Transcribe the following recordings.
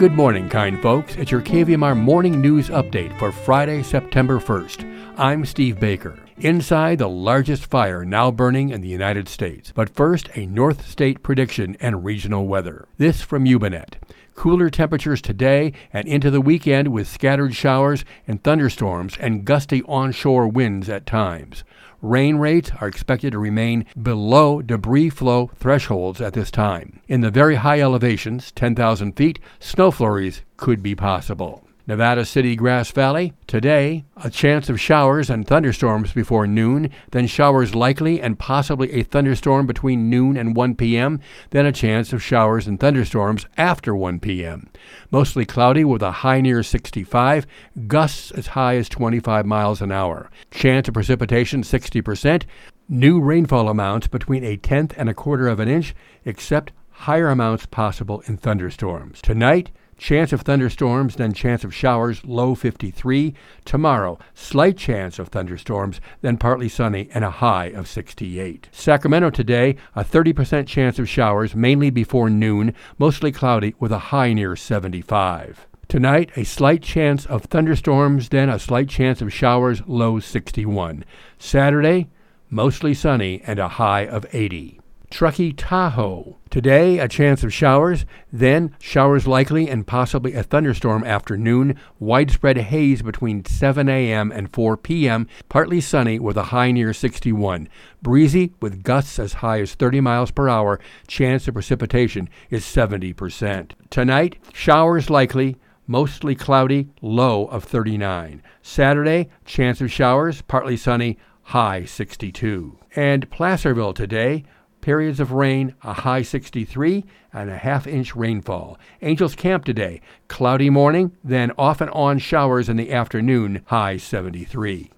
Good morning, kind folks. It's your KVMR morning news update for Friday, September 1st. I'm Steve Baker. Inside the largest fire now burning in the United States. But first, a North State prediction and regional weather. This from Ubinet. Cooler temperatures today and into the weekend with scattered showers and thunderstorms and gusty onshore winds at times. Rain rates are expected to remain below debris flow thresholds at this time. In the very high elevations, 10,000 feet, snow flurries could be possible. Nevada City, Grass Valley. Today, a chance of showers and thunderstorms before noon, then showers likely and possibly a thunderstorm between noon and 1 p.m., then a chance of showers and thunderstorms after 1 p.m. Mostly cloudy with a high near 65, gusts as high as 25 miles an hour. Chance of precipitation 60%. New rainfall amounts between a tenth and a quarter of an inch, except higher amounts possible in thunderstorms. Tonight, Chance of thunderstorms, then chance of showers, low 53. Tomorrow, slight chance of thunderstorms, then partly sunny and a high of 68. Sacramento today, a 30% chance of showers, mainly before noon, mostly cloudy with a high near 75. Tonight, a slight chance of thunderstorms, then a slight chance of showers, low 61. Saturday, mostly sunny and a high of 80. Truckee Tahoe. Today, a chance of showers, then showers likely and possibly a thunderstorm afternoon. Widespread haze between 7 a.m. and 4 p.m. Partly sunny with a high near 61. Breezy with gusts as high as 30 miles per hour. Chance of precipitation is 70%. Tonight, showers likely mostly cloudy, low of 39. Saturday, chance of showers, partly sunny, high 62. And Placerville today, Periods of rain, a high 63 and a half inch rainfall. Angels Camp today, cloudy morning, then off and on showers in the afternoon, high 73.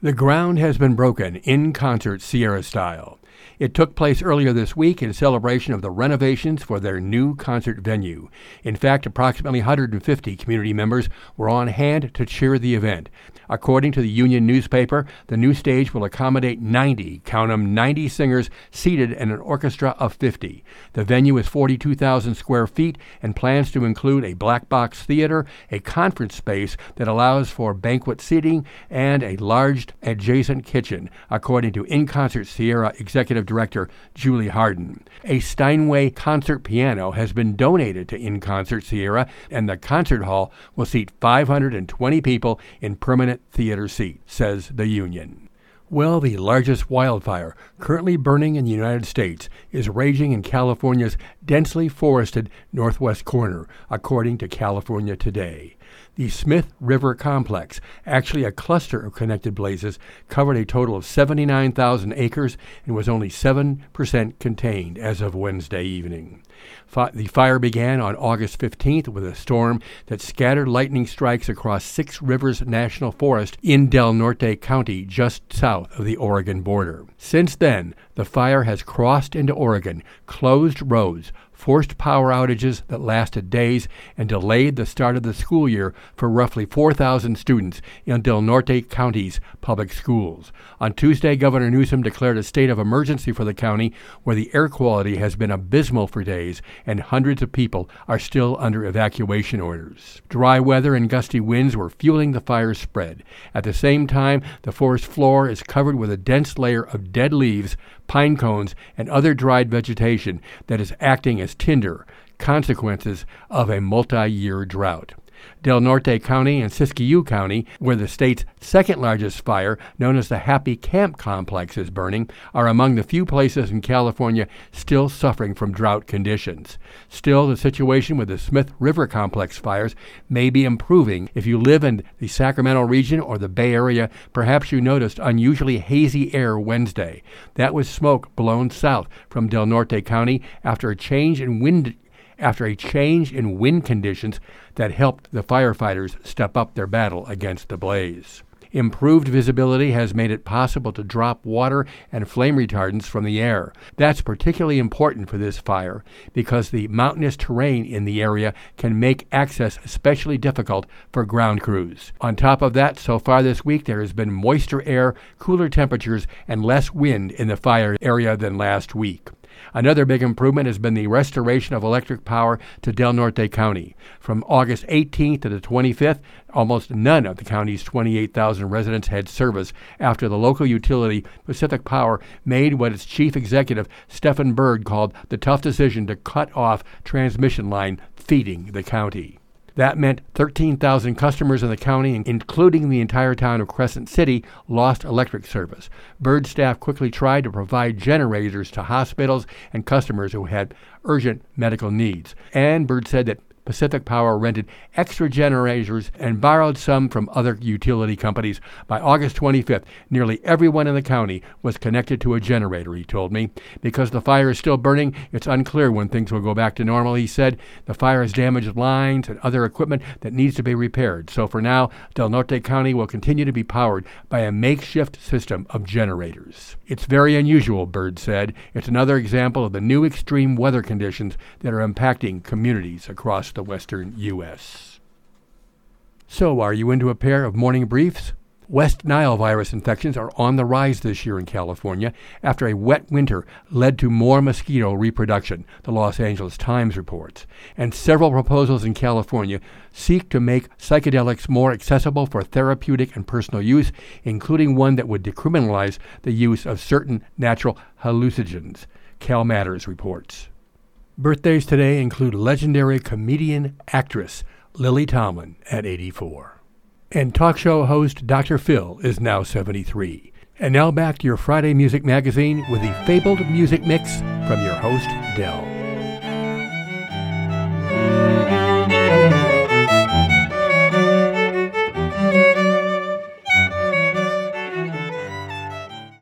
The ground has been broken in concert Sierra style. It took place earlier this week in celebration of the renovations for their new concert venue. In fact, approximately 150 community members were on hand to cheer the event. According to the Union newspaper, the new stage will accommodate 90, count 'em, 90 singers seated in an orchestra of 50. The venue is 42,000 square feet and plans to include a black box theater, a conference space that allows for banquet seating, and a large adjacent kitchen, according to In Concert Sierra Executive Executive director Julie Harden. A Steinway concert piano has been donated to In Concert Sierra, and the concert hall will seat 520 people in permanent theater seats, says the union. Well, the largest wildfire currently burning in the United States is raging in California's densely forested northwest corner, according to California Today. The Smith River Complex, actually a cluster of connected blazes, covered a total of 79,000 acres and was only 7% contained as of Wednesday evening. The fire began on August 15th with a storm that scattered lightning strikes across Six Rivers National Forest in Del Norte County, just south of the Oregon border. Since then, the fire has crossed into Oregon, closed roads, forced power outages that lasted days, and delayed the start of the school year for roughly 4,000 students in Del Norte County's public schools. On Tuesday, Governor Newsom declared a state of emergency for the county where the air quality has been abysmal for days and hundreds of people are still under evacuation orders. Dry weather and gusty winds were fueling the fire's spread. At the same time, the forest floor is covered with a dense layer of dead leaves, pine cones, and other dried vegetation that is acting as tinder, consequences of a multi year drought. Del Norte County and Siskiyou County, where the state's second largest fire, known as the Happy Camp Complex, is burning, are among the few places in California still suffering from drought conditions. Still, the situation with the Smith River Complex fires may be improving. If you live in the Sacramento region or the Bay Area, perhaps you noticed unusually hazy air Wednesday. That was smoke blown south from Del Norte County after a change in wind after a change in wind conditions that helped the firefighters step up their battle against the blaze. Improved visibility has made it possible to drop water and flame retardants from the air. That's particularly important for this fire because the mountainous terrain in the area can make access especially difficult for ground crews. On top of that, so far this week there has been moister air, cooler temperatures, and less wind in the fire area than last week. Another big improvement has been the restoration of electric power to Del Norte County. From August 18th to the 25th, almost none of the county's 28,000 residents had service after the local utility, Pacific Power, made what its chief executive, Stephen Bird, called the tough decision to cut off transmission line feeding the county. That meant 13,000 customers in the county, including the entire town of Crescent City, lost electric service. Bird staff quickly tried to provide generators to hospitals and customers who had urgent medical needs. And Bird said that Pacific Power rented extra generators and borrowed some from other utility companies. By August 25th, nearly everyone in the county was connected to a generator, he told me. Because the fire is still burning, it's unclear when things will go back to normal, he said. The fire has damaged lines and other equipment that needs to be repaired. So for now, Del Norte County will continue to be powered by a makeshift system of generators. It's very unusual, Bird said. It's another example of the new extreme weather conditions that are impacting communities across the western U.S. So, are you into a pair of morning briefs? West Nile virus infections are on the rise this year in California after a wet winter led to more mosquito reproduction, the Los Angeles Times reports. And several proposals in California seek to make psychedelics more accessible for therapeutic and personal use, including one that would decriminalize the use of certain natural hallucinogens, CalMatters reports. Birthdays today include legendary comedian actress Lily Tomlin at 84. And talk show host Dr. Phil is now 73. And now back to your Friday Music Magazine with the fabled music mix from your host, Dell.